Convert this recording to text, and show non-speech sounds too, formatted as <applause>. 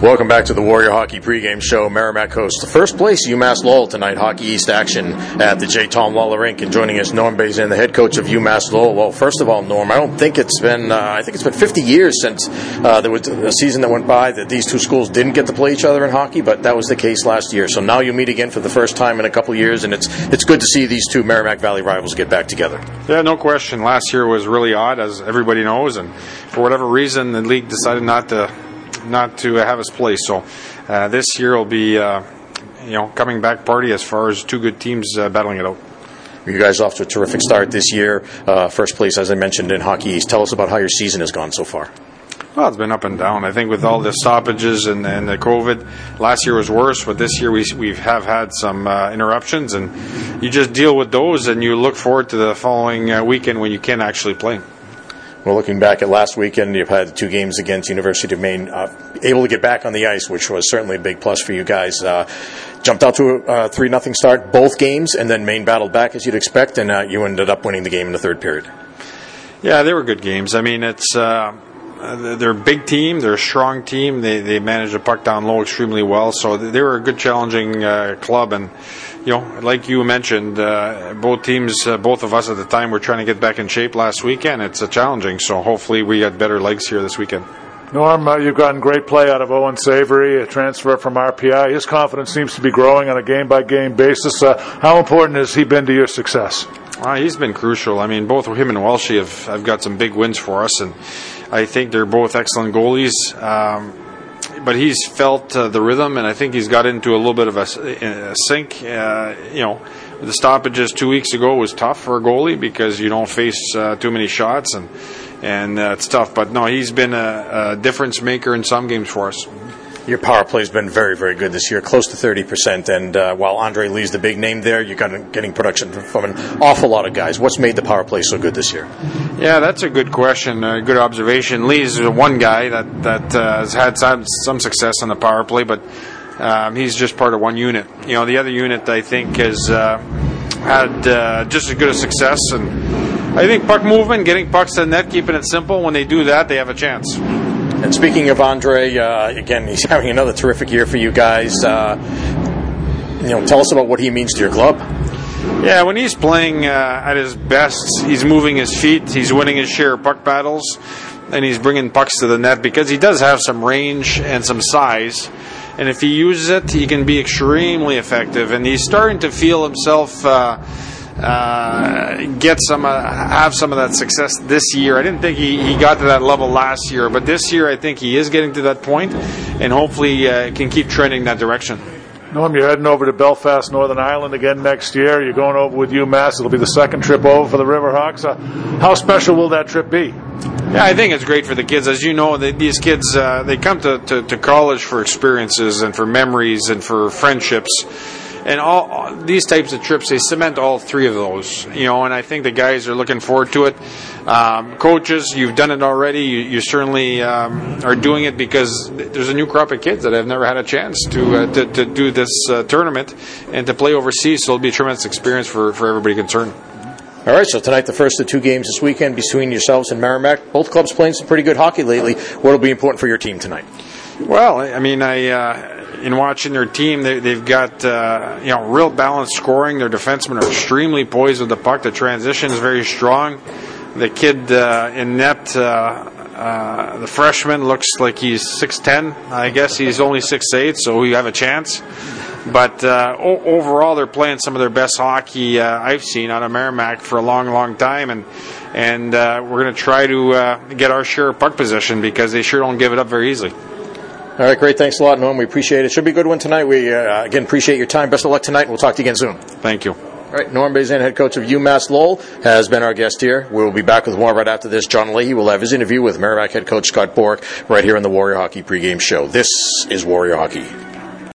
Welcome back to the Warrior Hockey pregame show. Merrimack hosts the first place UMass Lowell tonight. Hockey East action at the J. Thom Lawler Rink. And joining us, Norm Bazin, the head coach of UMass Lowell. Well, first of all, Norm, I don't think it's been uh, I think it's been 50 years since uh, there was a season that went by that these two schools didn't get to play each other in hockey, but that was the case last year. So now you meet again for the first time in a couple years, and it's it's good to see these two Merrimack Valley rivals get back together. Yeah, no question. Last year was really odd, as everybody knows, and for whatever reason, the league decided not to not to have us play. So uh, this year will be, uh, you know, coming back party as far as two good teams uh, battling it out. You guys off to a terrific start this year. Uh, first place, as I mentioned, in Hockey East. Tell us about how your season has gone so far. Well, it's been up and down. I think with all the stoppages and, and the COVID, last year was worse, but this year we we have had some uh, interruptions, and you just deal with those, and you look forward to the following uh, weekend when you can actually play. Well, looking back at last weekend, you've had two games against University of Maine, uh, able to get back on the ice, which was certainly a big plus for you guys. Uh, jumped out to a three nothing start both games, and then Maine battled back as you'd expect, and uh, you ended up winning the game in the third period. Yeah, they were good games. I mean, it's uh, they're a big team. They're a strong team. They they manage the puck down low extremely well. So they were a good, challenging uh, club. And you know, like you mentioned, uh, both teams, uh, both of us at the time, were trying to get back in shape last weekend. It's a challenging. So hopefully, we get better legs here this weekend. Norm, uh, you've gotten great play out of Owen Savory, a transfer from RPI. His confidence seems to be growing on a game by game basis. Uh, how important has he been to your success? Uh, he's been crucial. I mean, both him and Welshie have, have got some big wins for us, and I think they're both excellent goalies. Um, but he's felt uh, the rhythm, and I think he's got into a little bit of a, a sync. Uh, you know, the stoppages two weeks ago was tough for a goalie because you don't face uh, too many shots, and and uh, it's tough. But no, he's been a, a difference maker in some games for us. Your power play has been very, very good this year, close to 30%. And uh, while Andre Lee's the big name there, you're getting production from an awful lot of guys. What's made the power play so good this year? Yeah, that's a good question, a good observation. Lee's one guy that, that uh, has had some, some success on the power play, but um, he's just part of one unit. You know, the other unit, I think, has uh, had uh, just as good a success. And I think puck movement, getting pucks to the net, keeping it simple, when they do that, they have a chance. And speaking of Andre, uh, again, he's <laughs> having another terrific year for you guys. Uh, you know, tell us about what he means to your club. Yeah, when he's playing uh, at his best, he's moving his feet, he's winning his share of puck battles, and he's bringing pucks to the net because he does have some range and some size. And if he uses it, he can be extremely effective. And he's starting to feel himself uh, get some, uh, have some of that success this year. I didn't think he, he got to that level last year, but this year I think he is getting to that point, and hopefully uh, can keep trending that direction. Norm, you're heading over to Belfast, Northern Ireland again next year. You're going over with UMass. It'll be the second trip over for the Riverhawks. Uh, how special will that trip be? Yeah, I think it's great for the kids. As you know, they, these kids uh, they come to, to, to college for experiences and for memories and for friendships and all, all, these types of trips they cement all three of those you know and i think the guys are looking forward to it um, coaches you've done it already you, you certainly um, are doing it because there's a new crop of kids that have never had a chance to uh, to, to, do this uh, tournament and to play overseas so it'll be a tremendous experience for, for everybody concerned all right, so tonight the first of two games this weekend between yourselves and Merrimack. Both clubs playing some pretty good hockey lately. What will be important for your team tonight? Well, I mean, I uh, in watching their team, they, have got uh, you know real balanced scoring. Their defensemen are extremely poised with the puck. The transition is very strong. The kid uh, in net, uh, uh the freshman, looks like he's six ten. I guess he's only six eight, so we have a chance. But uh, o- overall, they're playing some of their best hockey uh, I've seen out of Merrimack for a long, long time, and and we're going to try to get our share of puck possession because they sure don't give it up very easily. All right, great. Thanks a lot, Norm. We appreciate it. Should be a good one tonight. We, uh, again, appreciate your time. Best of luck tonight, and we'll talk to you again soon. Thank you. All right, Norm Bazin, head coach of UMass Lowell, has been our guest here. We'll be back with more right after this. John Leahy will have his interview with Merrimack head coach Scott Borek right here on the Warrior Hockey pregame show. This is Warrior Hockey.